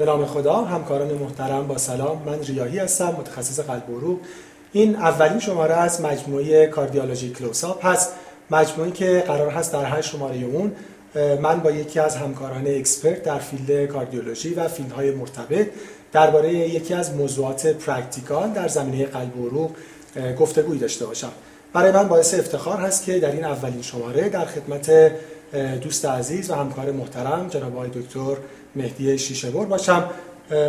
به نام خدا همکاران محترم با سلام. من ریاحی هستم متخصص قلب و عروق این اولین شماره از مجموعه Cardiology Close-Up هست. مجموعه‌ای که قرار هست در هر شماره اون. من با یکی از همکاران expert در field کاردیولوژی و field های مرتبط درباره یکی از موضوعات practical در زمینه قلب و عروق گفتگویی داشته باشم. برای من باعث افتخار هست که در این اولین شماره در خدمت دوست عزیز و همکار محترم جناب آقای دکتر مهدی شیشهبر باشم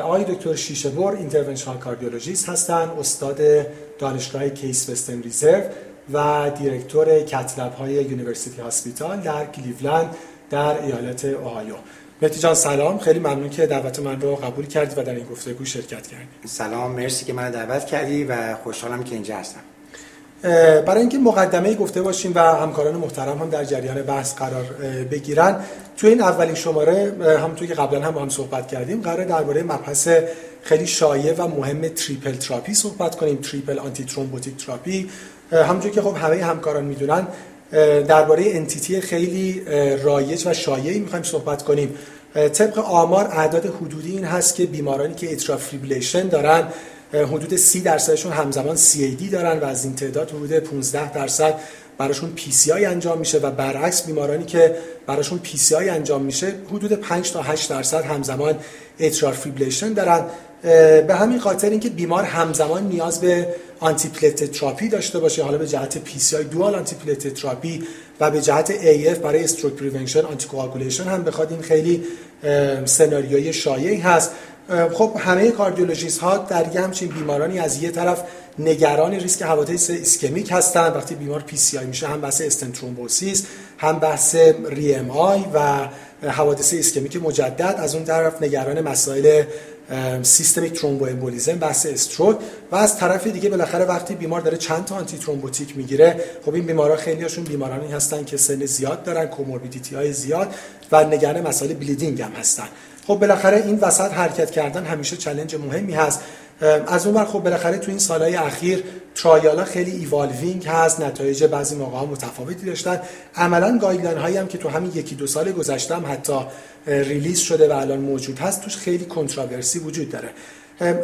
آقای دکتر شیشهبر interventional cardiologist هستند استاد دانشگاه Case Western Reserve و director cath lab های University Hospital در کلیولند در ایالت اوهایو. مهدی جان سلام. خیلی ممنون که دعوت من رو قبول کردی و در این گفتگو شرکت کردی. سلام. مرسی که منو دعوت کردی و خوشحالم که اینجا هستم. برای اینکه مقدمه گفته باشیم و همکاران محترم هم در جریان بحث قرار بگیرن توی این اولین شماره همونطور که قبلا هم با هم صحبت کردیم قرار درباره مبحث خیلی شایع و مهم triple therapy صحبت کنیم triple antithrombotic therapy همونجور که خب همه همکاران می‌دونن درباره entity خیلی رایج و شایعی می‌خوایم صحبت کنیم. طبق آمار اعداد حدودی این هست که بیمارانی که atrial دارن حدود 30 درصدشون همزمان CAD دارن و از این تعداد حدود 15 درصد براشون PCI انجام میشه و برعکس بیمارانی که براشون PCI انجام میشه حدود 5 تا 8 درصد همزمان atrial fibrillation دارن. به همین خاطر اینکه بیمار همزمان نیاز به anti therapy داشته باشه حالا به جهت PCI dual anti therapy و به جهت AF برای stroke prevention anti هم بخواد. این خیلی سناریوی شایعی هست. خب همه cardiologist ها در یه همچین بیمارانی از یه طرف نگران ریسک حوادث ischemic هستن وقتی بیمار PCI میشه هم بحث stent thrombosis هم بحث re-MI و حوادث ischemic مجدد. از اون طرف نگران مسائل systemic thromboembolism بحث stroke. و از طرف دیگه بالاخره وقتی بیمار داره چند تا antithrombotic می‌گیره خب این بیمارا خیلی هاشون بیمارانی هستن که سن زیاد دارن comorbidity های زیاد و نگران مسائل bleeding هم هستن. خب بالاخره این وسط حرکت کردن همیشه challenge مهمی هست. از اون خب بالاخره تو این سالهای اخیر trial ا خیلی evolving هست نتایج بعضی موقع ها متفاوتی داشتن. عملا guideline هایی هم که تو همین یکی دو سال گذشته هم حتی release شده و الان موجود هست توش خیلی controversy وجود داره.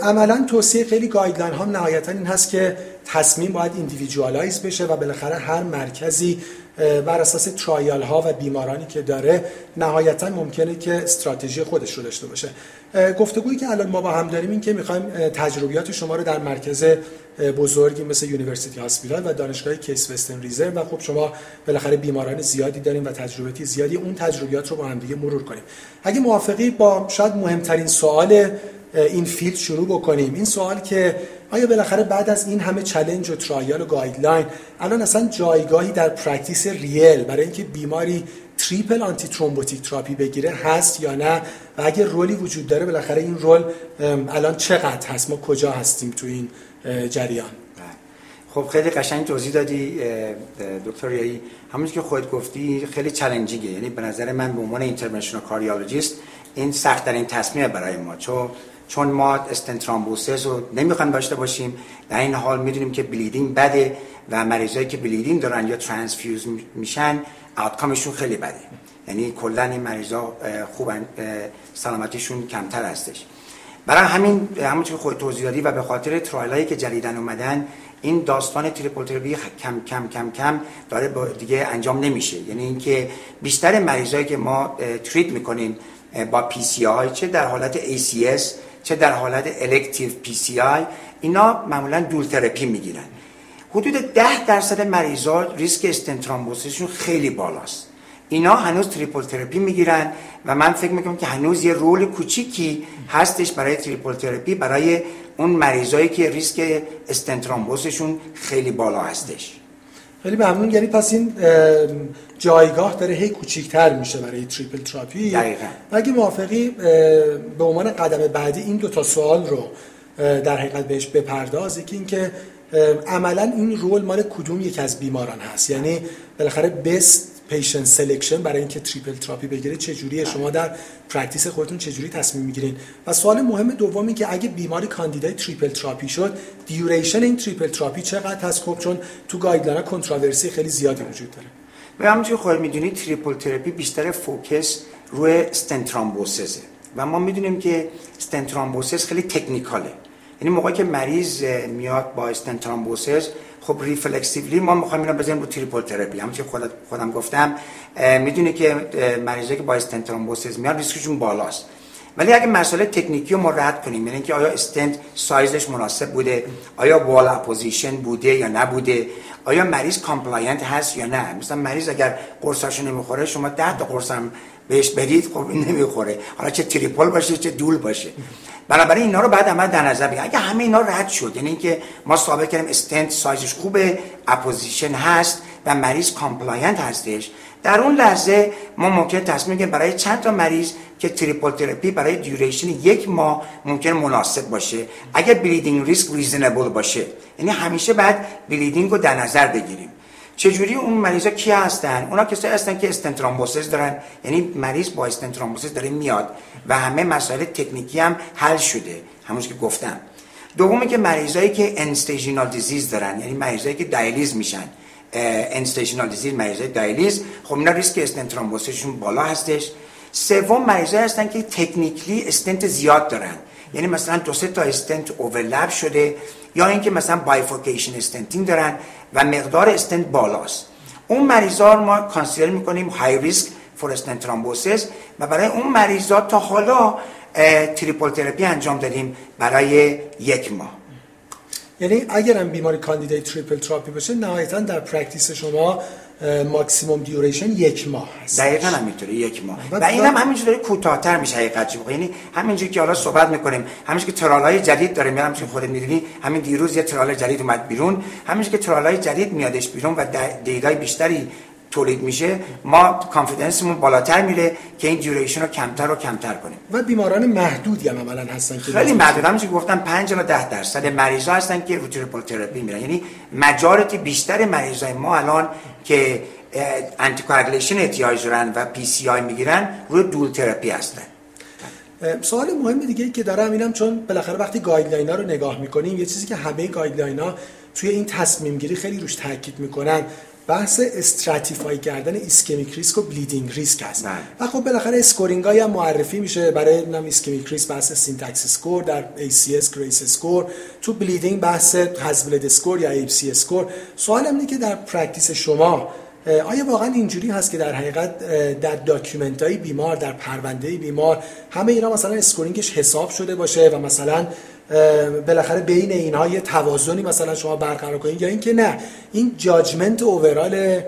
عملا توصیه خیلی guideline ها نهایتا این هست که تصمیم باید individualize بشه و بالاخره هر مرکزی بر اساس trial ها و بیمارانی که داره نهایتا ممکنه که استراتژی خودش رو داشته باشه. گفتگویی که الان ما با هم داریم این که می‌خوایم تجربیات شما رو در مرکز بزرگی مثل University Hospital و دانشگاه Case Western Reserve خب شما بالاخره بیماران زیادی داریم و تجربیاتی زیادی اون تجربیات رو با هم دیگه مرور کنیم. اگه موافقی با شاید مهمترین سوال این field شروع بکنیم. این سوال که آیا بالاخره بعد از این همه challenge و trial و guideline الان اصلا جایگاهی در practice real برای اینکه بیماری triple antithrombotic therapy بگیره هست یا نه؟ و اگه role ی وجود داره بالاخره این role الان چقدر هست؟ ما کجا هستیم تو این جریان؟ خب خیلی قشنگ توضیح دادی دکتر ریاحی. همونجوری که خودت گفتی خیلی challenging ه یعنی به نظر من به عنوان interventional cardiologist این سخت ترین تصمیم برای ما. چون چون ما stent thrombosis رو نمی‌خوایم داشته باشیم در این حال می‌دونیم که bleeding بده و مریضایی که bleeding دارن یا transfuse میشن outcome شون خیلی بده یعنی کلا این مریضا خوب سلامتیشون کمتر هستش. برای همین همون که خود توضیح دادی و به خاطر trial ایی که جدیدن اومدن این داستان triple کم کم کم کم داره دیگه انجام نمیشه. یعنی اینکه بیشتر مریضایی که ما treat می‌کنیم با PCI چه در حالت ACS چه در حالت elective PCI اینا معمولا dual therapy می‌گیرن. حدود ده درصد مریضا ریسک stent thrombosis شون خیلی بالاست. اینا هنوز triple therapy می‌گیرن و من فکر می‌کنم که هنوز یه role کوچیکی هستش برای triple therapy برای اون مریضایی که ریسک stent thrombosis شون خیلی بالا هستش. خیلی ممنون یعنی پس این جایگاه داره هی کوچیکتر میشه برای triple therapy. دقیقا. اگه موافقی به عنوان قدم بعدی این دو تا سوال رو در حقیقت بهش بپردازیم. یکی اینکه عملا این role مال کدوم یک از بیماران هست؟ یعنی بالاخره best patient selection برای اینکه triple therapy بگیره چه جوریه شما در practice خودتون چه جوری تصمیم می‌گیرین؟ و سوال مهم دومی که اگه بیماری کاندیدای triple therapy شد duration این triple therapy چقدر هست؟ خب چون تو guideline controversy خیلی زیادی وجود داره. و همونجوری خود می‌دونید triple therapy بیشتر focus روی stent thrombosis ه و ما می‌دونیم که stent thrombosis خیلی technical ه یعنی موقعی که مریض میاد با stent thrombosis خب reflexively ما می‌خوایم اینا بزنیم رو triple therapy. همون که خودم, گفتم می‌دونی که مریضی که با stent thrombosis میاد ریسکشون بالاست. ولی اگه مسئله تکنیکی رو ما رد کنیم یعنی که آیا استنت سایزش مناسب بوده آیا wall apposition بوده یا نبوده آیا مریض compliant هست یا نه؟ مثلا مریض اگر قرصاشو نمی‌خوره شما 10 تا قرص هم بهش بدید خب این نمی‌خوره. حالا چه triple باشه چه dual باشه. بنابراین اینا رو بعد عمل در نظر بگیریم اگه همه اینا رد شد یعنی اینکه ما ثابت کردیم استنت سایزش خوبه apposition هست و مریض compliant هستش در اون لحظه ما ممکن تصمیم بگیریم برای چند تا مریض که triple therapy برای duration یک ماه ممکن مناسب باشه. اگر bleeding risk reasonable باشه یعنی همیشه بعد bleeding رو در نظر بگیریم. چجوری اون مریضا کی هستن؟ اونا کسایی هستن که stent thrombosis دارن. یعنی مریض با stent thrombosis داره میاد و همه مسائل تکنیکی هم حل شده. همون که گفتم. دومی که مریضایی که end-stage renal disease دارن یعنی مریضایی که دیالیز میشن. end-stage renal disease مریضای دیالیز. خب اینا ریسک استنت بالا هستش. سوم مریضایی هستن که technically استنت زیاد دارن. یعنی مثلا دو سه تا استنت overlap شده یا اینکه مثلا bifurcation stenting دارن و مقدار استنت بالاست. اون مریضا رو ما consider می‌کنیم high risk for stent thrombosis و برای اون مریضا تا حالا triple therapy انجام دادیم برای یک ماه. یعنی اگرم بیماری candidate triple therapy باشه نهایتا در practice شما maximum duration یک ماه هست دقیقا همینطوره یک ماه. و این هم همینجور داره کوتاه‌تر میشه حقیقت یعنی همینجوری که حالا صحبت می‌کنیم همینجور که trial ای جدید داره میرم چون خودت می‌دونی همین دیروز یه trial جدید اومد بیرون. همینجور که trial ای جدید میادش بیرون و data ی بیشتری تولید میشه ما confidence مون بالاتر میره که این duration رو کمتر و کمتر کنیم. و بیماران محدودی هم عملا هستن که خیلی محدود. هم که گفتم 5 تا 10 درصد مریضا هستن که رو triple therapy میرن. یعنی majority بیشتر مریضای ما الان که anticoagulation احتیاج دارن و PCI می‌گیرن روی dual therapy هستن. سوال مهم دیگه که دارم اینم چون بالاخره وقتی guideline ها رو نگاه می‌کنیم یه چیزی که همه guideline ها توی این تصمیم گیری خیلی روش تاکید می‌کنن. بحث stratify کردن ischemic risk و bleeding risk هست. بله. و خب بالاخره scoring های هم معرفی میشه برای نم ischemic risk بحث SYNTAX score در ACS GRACE score. تو bleeding بحث HAS-BLED score یا APC score. سوال اینه که در practice شما آیا واقعا اینجوری هست که در حقیقت در document های بیمار در پرونده بیمار همه اینا مثلا scoring ش حساب شده باشه و مثلا بالاخره بین اینها یه توازنی مثلا شما برقرار کنید یا اینکه نه این judgment overall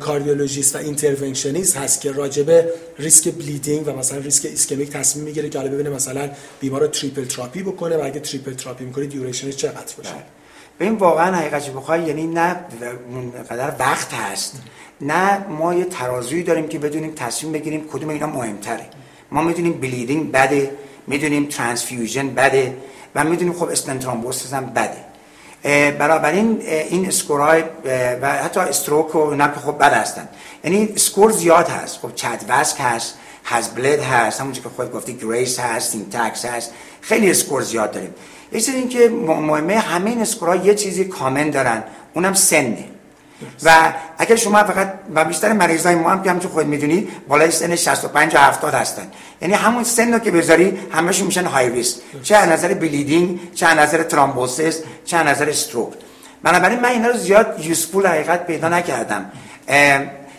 کاردیولوژیست و interventionist هست که راجبه ریسک bleeding و مثلا ریسک ایسکمیک تصمیم می‌گیره که حالا ببینه مثلا بیمار triple therapy بکنه و اگه triple therapy می‌کنه duration ش چقدر باشه. ببین واقعا حقیقتش بخوای؟ یعنی نه قدر وقت هست. نه ما یه ترازویی داریم که بدونیم تصمیم بگیریم کدوم اینا مهمتره. ما می‌دونیم bleeding بده می‌دونیم transfusion بده. و می‌دونیم خب stent thrombosis هم بده. بنابراین این score ای و حتی stroke و اینا که خب بد هستن. یعنی score زیاد هست. خب VASc هست HAS-BLED هست همونجور که خود گفتی GRACE هست SYNTAX هست. خیلی score زیاد داریم. یه چیزی این که مهمه همه این score ها یه چیزی common دارن اونم سنه. و اگر شما فقط و بیشتر مریضای ما هم که همچون خود می‌دونید بالای سن 65 و 70 هستن. یعنی همون سن رو که بذاری همشون میشن high risk چه از نظر bleeding چه از نظر thrombosis چه از نظر stroke بنابراین من اینا رو زیاد useful حقیقت پیدا نکردم.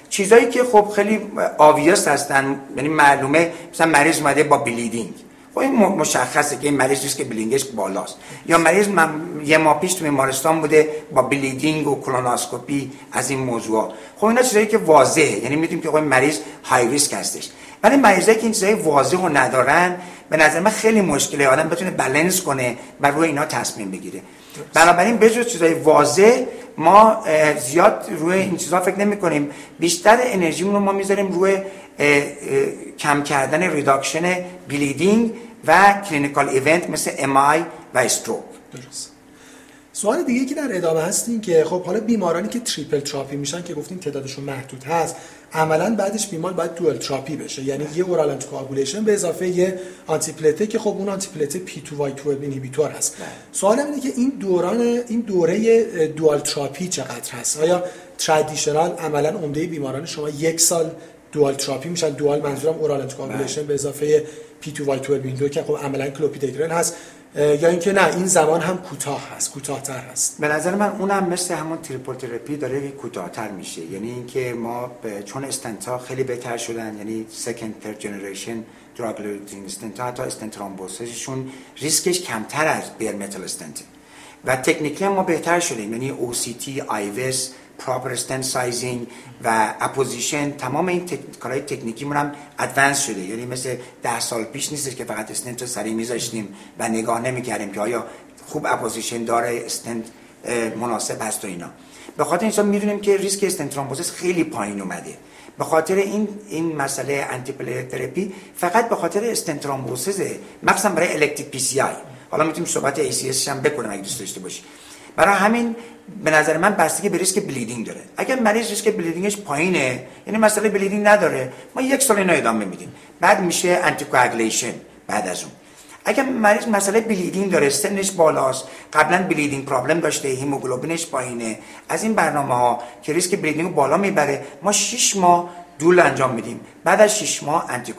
چیزایی که خب خیلی آویست هستن یعنی معلومه مثلا مریض اومده با bleeding خب این مشخصه که این مریض که bleeding ش بالاست. یا مریض من یه ماه پیش تو بیمارستان بوده با bleeding و colonoscopy از این موضوع. خب اینا چیزایی که واضحه. یعنی می‌دونیم که خب مریض high risk هستش. ولی مریضایی که این چیزای واضح رو ندارن به نظر من خیلی مشکله. آدم بتونه بالانس کنه و روی اینا تصمیم بگیره. بنابراین به جز چیزای واضح ما زیاد روی این چیزا فکر نمی کنیم بیشتر انرژیمون رو ما می‌ذاریم روی کم کردن reduction bleeding و clinical event مثل MI و stroke درست. سوال دیگه که در ادامه هستین که خب حالا بیمارانی که triple therapy میشن که گفتیم تعدادشون محدود هست عملا بعدش بیمار باید dual therapy بشه. یعنی یه oral anticoagulation به اضافه یه anti که خب اون آنتی پلته پی 2 وای 12 اینهیبیتور هست سوال اینه که این دوران این دوره dual therapy چقدر هست؟ آیا traditional عملا عمده بیماران شما یک سال dual therapy میشن؟ dual منظورم oral anticoagulation به اضافه P2Y12 که خب عملا کلوپیدوگرل هست یا اینکه نه این زمان هم کوتاه هست کوتاهتر هست. به نظر من اونم مثل همون triple therapy داره کوتاهتر میشه. یعنی اینکه ما چون استنتا خیلی بهتر شدن یعنی second third generation drug stent ا stent thrombosis شون ریسکش کمتر از bare metal stent و technically ما بهتر شدیم یعنی OCT, IVUS proper stent sizing و apposition تمام این کارهای تکنیکی هم advance شده. یعنی مثل ده سال پیش نیست که فقط استنت رو سریع میذاشتیم و نگاه نمی‌کردیم که آیا خوب apposition داره استنت مناسب هست و اینا. به خاطر این می‌دونیم که ریسک stent thrombosis خیلی پایین اومده. به خاطر این این مسئله anti therapy فقط به خاطر stent thrombosis مخصوصا برای elective PCI حالا می‌تونیم صحبت ای هم بکنیم اگه دوست داشته باشی. برای همین به نظر من بستگی به ریسک bleeding داره. اگر مریض ریسک bleeding ش پایینه یعنی مسئله bleeding نداره ما یک سال اینو ادامه میدیم. بعد میشه anti بعد از اون. اگر مریض مسئله bleeding داره سنش بالاست قبلا bleeding problem داشته هیموگلوبینش پایینه از این برنامه ها که ریسک bleeding بالا می‌بره ما 6 ماه dual انجام میدیم. بعد از 6 ماه انتی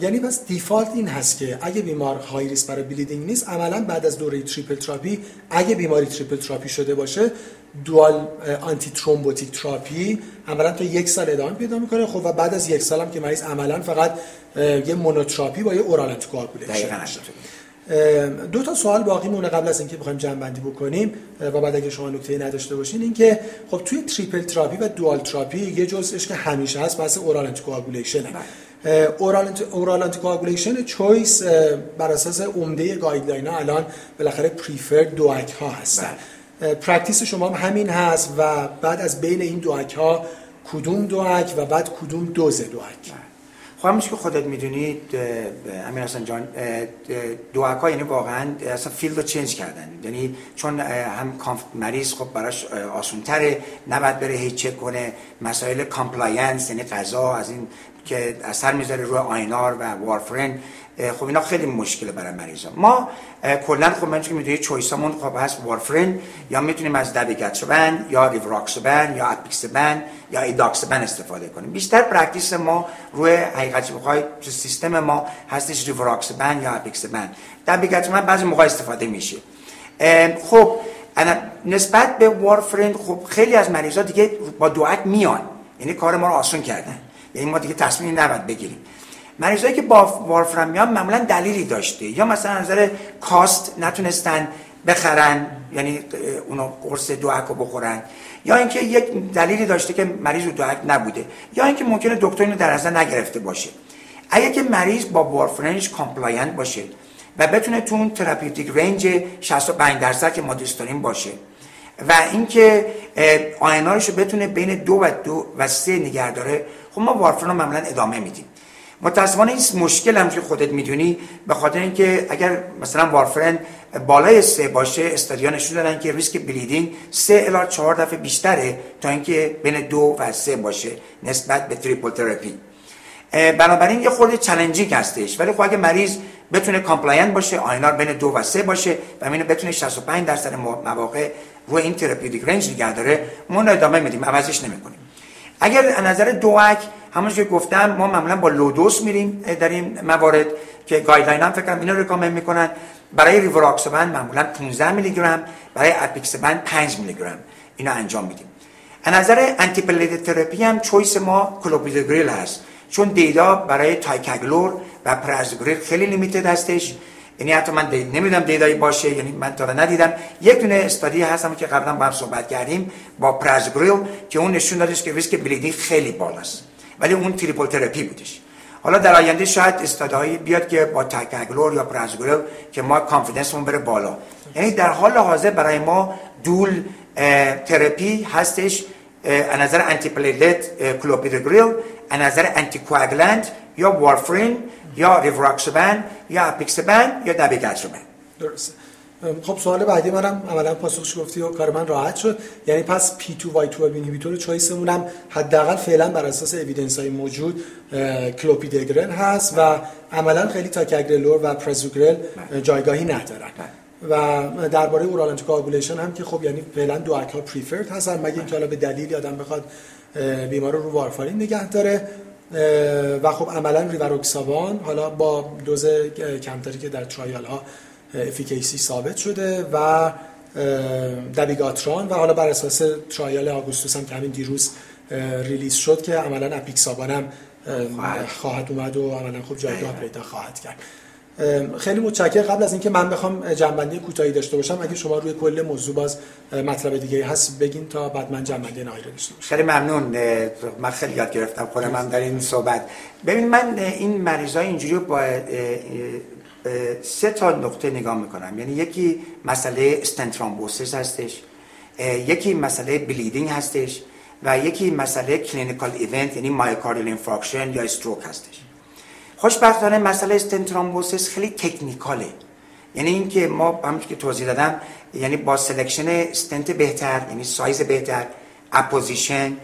یعنی پس default این هست که اگه بیمار high risk برای bleeding نیست عملا بعد از دوره triple therapy اگه بیماری triple therapy شده باشه dual antithrombotic therapy عملا تا یک سال ادامه پیدا می‌کنه. خب و بعد از یک سال هم که مریض عملا فقط یه monotherapy با یه oral دو تا سوال باقی می‌مونه قبل از اینکه بخوایم جمع بندی بکنیم و بعد اگه شما نکته نداشته باشین اینکه خب توی triple therapy و dual therapy یه جزءش که همیشه هست بحث oral anticoagulation ه oral anticoagulation choice بر اساس عمده guideline ها الان بالاخره preferred DOAC ها هستن practice شما هم همین هست و بعد از بین این DOAC ها کدوم DOAC و بعد کدوم دوز DOAC خب همونش که خودت می‌دونید امیر حسن جان DOAC ا یعنی واقعا اصلا field رو change کردن. یعنی چون هم مریض خب براش آسون تره نباید بره هیچ چک کنه مسائل compliance یعنی غذا از این که اثر می‌ذاره روی INR و وارفرین خب اینا خیلی مشکله برای مریضا. ما کلا خب من که می‌دونید choice امون خب هست وارفرین یا می‌تونیم از dabigatran یا ریوراکسوبن یا apixaban یا edoxaban استفاده کنیم. بیشتر practice ما روی حقیقت بخوای سیستم ما هستش ریوراکسوبن یا apixaban dabigatran بعضی موقع استفاده میشه. خب نسبت به وارفرین خب خیلی از مریضا دیگه با DOAC میان. یعنی کار ما رو آسون کردن. یعنی ما دیگه تصمیم نباید بگیریم. مریضایی که با وارفرین میان معمولا دلیلی داشته. یا مثلا نظر cost نتونستن بخرن یعنی اونو قرص DOAC رو بخورن. یا اینکه یک دلیلی داشته که مریض رو نبوده. یا اینکه ممکنه دکتر اینو در نظر نگرفته باشه. اگه که مریض با وارفرینش compliant باشه و بتونه تو اون therapeutic range 65 درصد که ما دوست داریم باشه. و اینکه INR ش رو بتونه بین دو و دو و سه نگه داره خب ما وارفرین رو معمولا ادامه میدیم. متاسفانه این مشکل هم که خودت می‌دونی به خاطر اینکه اگر مثلا وارفرین بالای سه باشه study ا نشون دادن که ریسک bleeding سه الی چهار دفعه بیشتره تا اینکه بین دو و سه باشه نسبت به triple therapy بنابراین یه خورده challenging هستش. ولی خب اگه مریض بتونه compliant باشه INR بین دو و سه باشه و اینو بتونه 65 درصد مواقع روی این therapeutic range نگه داره ما ادامه میدیم. عوضش نمی‌کنیم. اگر نظر DOAC همونش که گفتم ما معمولا با low dose میریم در این موارد که guideline هم فکر کنم اینو recommend می‌کنن. برای ریوراکسبن معمولا 15 میلی گرم برای apixaban 5 میلی گرم اینو انجام میدیم. از نظر anti therapy هم choice ما کلوپیدوگریل هست. چون data برای ticagrelor و prasugrel خیلی limited هستش. یعنی حتی من data نمی‌دونم data یی باشه یعنی من تا ندیدم. یک دونه study هستم که قبلا با هم صحبت کردیم با prasugrel که اون نشون دادش که ریسک bleeding خیلی بالاست. ولی اون triple therapy بودش. حالا در آینده شاید study هایی بیاد که با ticagrelor یا prasugrel که ما confidence مون بره بالا. یعنی در حال حاضر برای ما dual therapy هستش. از نظر antiplatelet clopidogrel از نظر anti یا وارفرین یا ریفراکسبن یا apixaban یا dabigatran درسته. خب سوال بعدی منم عملا پاسخش گفتی و کار من راحت شد. یعنی پس P2 Y12 inhibitor choice مون هم حداقل فعلا بر اساس evidence های موجود کلوپیدگرل هست و عملا خیلی ticagrelor و prasugrel جایگاهی ندارن. و درباره oral anticoagulation هم که خب یعنی فعلا DOAC ا preferred هستن. مگه اینکه حالا به دلیلی آدم بخواد بیمار رو رو وارفارین نگه داره؟ و خب عملا ریواروکسابان حالا با دوز کمتری که در trial ها efficacy ثابت شده و dabigatran و حالا بر اساس trial AUGUSTUS هم که همین دیروز release شد که عملا apixaban هم خواهد. اومد و عملا خب جایگاه پیدا خواهد کرد. خیلی متشکرم. قبل از اینکه من بخوام جمع‌بندی کوتاهی داشته باشم اگه شما روی کل موضوع باز مطلب دیگه هست بگین تا بعد من جمع‌بندی نهایی داشته باشم. خیلی ممنون. من خیلی یاد گرفتم خودم هم در این صحبت. ببین من این مریضای اینجوری با سه تا نقطه نگاه می‌کنم. یعنی یکی مسئله stent thrombosis هستش یکی مسئله bleeding هستش و یکی مسئله clinical event یعنی myocardial infarction یا stroke هستش. خوشبختانه مسئله stent thrombosis خیلی technical ه. یعنی اینکه ما همونطور که توضیح دادم یعنی با selection stent بهتر یعنی سایز بهتر apposition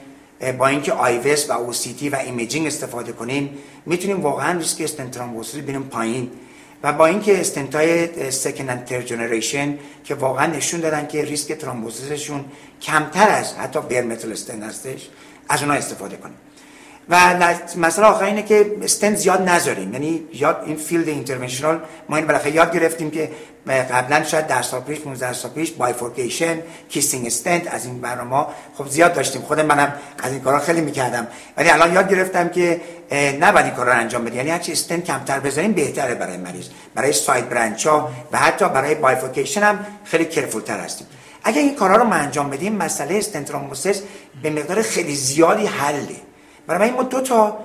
با اینکه IVUS و OCT و imaging استفاده کنیم می‌تونیم واقعا ریسک stent thrombosis بیاریم پایین. و با اینکه stent ای second and generation که واقعا نشون دادن که ریسک thrombosis شون کمتر از حتی bare metal stent هستش از اونها استفاده کنیم. و مثلا آخر اینه که استن زیاد نذاریم. یعنی یاد این field interventional ما این بالاخره یاد گرفتیم که قبلا شاید در سال پیش 15 سال پیش bifurcation kissing stent از این برنامه خب زیاد داشتیم. خود منم از این کارا خیلی می‌کردم. ولی الان یاد گرفتم که نباید این کارا رو انجام بدیم. یعنی هرچی استنت کمتر بذاریم بهتره برای مریض. برای side branch ها و حتی برای bifurcation هم خیلی careful تر هستیم. اگر این کارا رو ما انجام بدیم مسئله استنت به مقدار خیلی زیادی حله. برای ما دو تا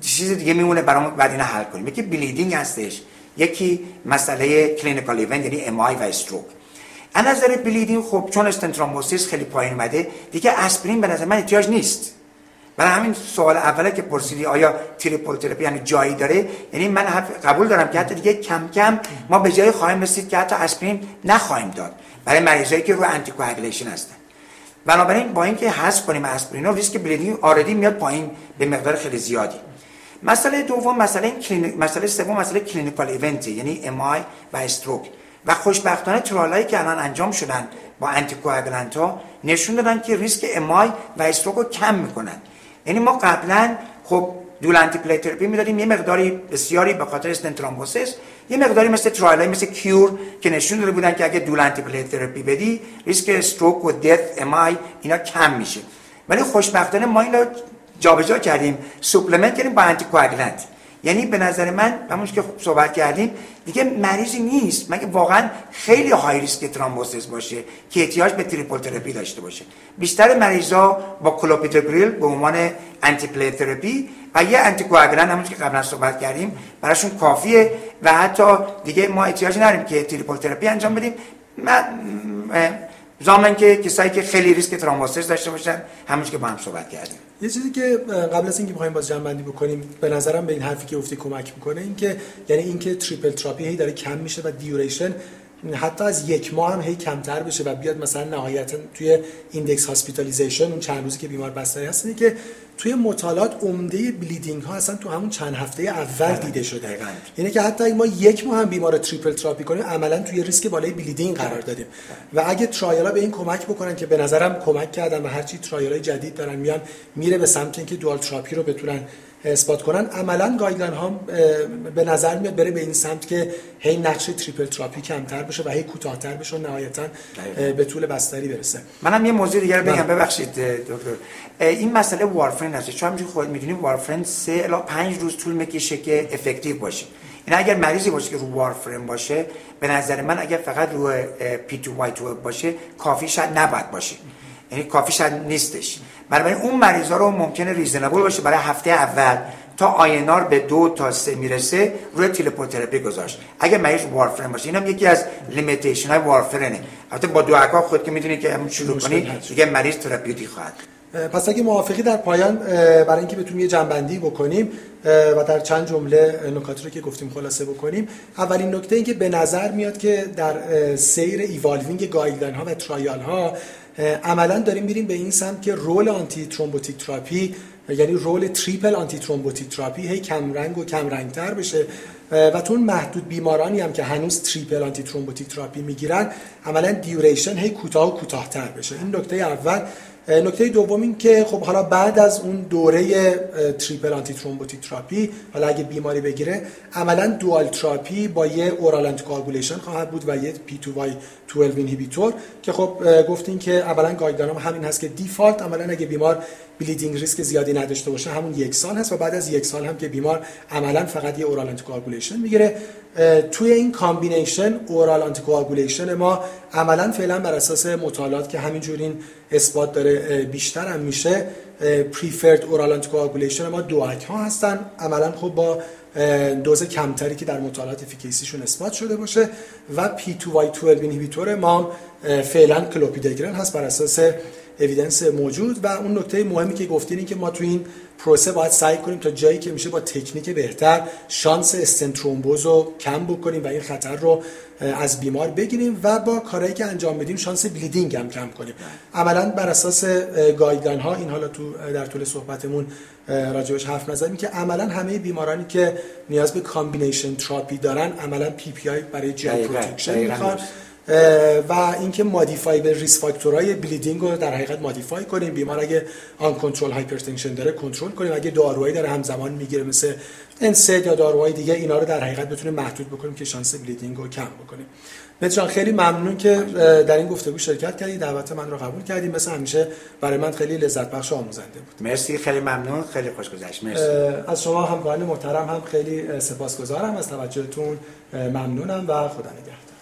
چیز دیگه میمونه برام بعد اینا حل کنیم. یکی bleeding هستش یکی مسئله clinical event یعنی MI و stroke از نظر bleeding خب چون stent thrombosis خیلی پایین اومده دیگه aspirin به نظر من احتیاج نیست. برای همین سوال اوله که پرسیدی آیا triple therapy یعنی جایی داره؟ یعنی من قبول دارم که حتی دیگه کم کم ما به جای خواهیم رسید که حتی aspirin نخواهیم داد. برای مریضایی که رو anti هستن. بنابراین با اینکه حذف کنیم aspirin ریسک bleeding already میاد پایین به مقدار خیلی زیادی. مسئله دوم مسئله clinic مسئله سوم مسئله clinical event یعنی MI و stroke. و خوشبختانه trial هایی که الان انجام شدن با anti ها نشون دادن که ریسک MI و stroke رو کم می‌کنن. یعنی ما قبلا خب dual antiplatelet therapy می‌دادیم. یه مقداری بسیاری به خاطر stent thrombosis یه مقداری مثل trial مثل CURE که نشون داده بودن که اگه dual antiplatelet therapy بدی ریسک stroke و death MI اینا کم میشه. ولی خوشبختانه ما اینو جابجا کردیم supplement کردیم با anti یعنی به نظر من همونش که صحبت کردیم دیگه مریضی نیست. مگه واقعا خیلی high risk thrombosis باشه که احتیاج به triple therapy داشته باشه. بیشتر مریضا با کلوپیدوگریل به عنوان anti therapy و یه anticoagulant همون که قبلا صحبت کردیم براشون کافیه و حتی دیگه ما احتیاج نداریم که triple therapy انجام بدیم. ضمنا که کسایی که خیلی ریسک thrombosis داشته باشن همونش که با هم صحبت کردیم. یه چیزی که قبل از اینکه بخوایم باز جمع بکنیم به نظرم به این حرفی که گفتی کمک می‌کنه این که یعنی اینکه triple therapy هی داره کم میشه و duration حتی از یک ماه هم هی کمتر بشه و بیاد مثلا نهایتا توی index hospitalization اون چند روزی که بیمار بستری هست که توی مطالعات عمده bleeding ها اصلا تو همون چند هفته اول دیده شده. یعنی که حتی اگه ما یک ماه هم بیمار triple therapy کنیم عملا توی ریسک بالای bleeding قرار دادیم. و اگه trial به این کمک بکنن که به نظرم کمک کردن و هرچی trial های جدید دارن میان میره به سمت اینکه dual therapy رو بتونن اثبات کنن. عملا guideline ها به نظر میاد بره به این سمت که هی نقش triple therapy کمتر بشه و هی کوتاهتر بشه و نهایتا به طول بستری برسه. منم یه موضوع دیگه بگم. بله. ببخشید دکتر. این مسئله وارفرین هست چون همینجوری خودت می‌دونیم وارفرین 3 الی 5 روز طول می‌کشه که effective باشه. این اگر مریضی باشه که رو وارفرین باشه به نظر من اگر فقط رو پی تو وای تو باشه کافی شاید نباید باشه. یعنی کافی شاید نیستش. برای اون مریضا رو ممکنه ریزنبل باشه. برای هفته اول تا آینار به دو تا سه می‌رسه روی تلپوتراپی گذاشت. اگه مریض وارفرین باشه اینم یکی از لیمیتیشن های وارفرینه البته با دو خود که می‌دونید که همون شروع کنید دیگه مریض تراپیوتی خواهد. پس اگه موافقی در پایان برای اینکه بتونیم یه جنبندی بکنیم و در چند جمله نکاتی رو که گفتیم خلاصه بکنیم. اولین نکته این که به نظر میاد که در سیر evolving guideline ها و trial ها عملا داریم میریم به این سمت که role antithrombotic therapy یعنی role triple antithrombotic therapy هی کم رنگ و کم رنگ تر بشه. و تو محدود بیمارانی هم که هنوز triple antithrombotic therapy می‌گیرن عملا duration هی کوتاه و کوتاهتر بشه. این نکته اول. نکته دوم این که خب حالا بعد از اون دوره triple antithrombotic therapy حالا اگه بیماری بگیره عملا dual therapy با یه oral anticoagulation خواهد بود و یه P2Y12 inhibitor که خب گفتین که اولا guideline همین هست که default عملا اگه بیمار bleeding risk زیادی نداشته باشه. همون یک سال هست و بعد از یک سال هم که بیمار عملا فقط یه oral anticoagulation می‌گیره. توی این combination oral anticoagulation ما عملا فعلا بر اساس مطالعات که همینجور این اثبات داره بیشتر هم میشه preferred oral anticoagulation ما DOAC ها هستن. عملا خب با دوز کمتری که در مطالعات efficacy شون اثبات شده باشه و P2Y12 inhibitor ما فعلا کلوپیدگرن هست بر اساس evidence موجود و اون نکته مهمی که گفتین این که ما تو این پروسه باید سعی کنیم تا جایی که میشه با تکنیک بهتر شانس stent thrombosis رو کم بکنیم و این خطر رو از بیمار بگیریم و با کارهایی که انجام بدیم شانس bleeding هم کم کنیم. عملا بر اساس guideline ها این حالا تو در طول صحبتمون راجبش حرف نزدیم که عملا همه بیمارانی که نیاز به combination therapy دارن عملا PPI برای GI protection می‌خوان. و اینکه modify به risk factor های bleeding رو در حقیقت modify کنیم. بیمار اگه uncontrolled hypertension داره کنترل کنیم. اگه داروهایی داره همزمان می‌گیره مثل انسید یا داروهای دیگه اینا رو در حقیقت بتونیم محدود بکنیم که شانس بلیدینگ رو کم بکنیم. متران خیلی ممنون که در این گفتگو شرکت کردید دعوت من رو قبول کردیم مثل همیشه برای من خیلی لذت بخش و آموزنده بود. مرسی خیلی ممنون. خیلی خوش گذشت. مرسی. از شما همکاران محترم هم خیلی سپاسگزارم. از توجهتون ممنونم و خدا نگهدار.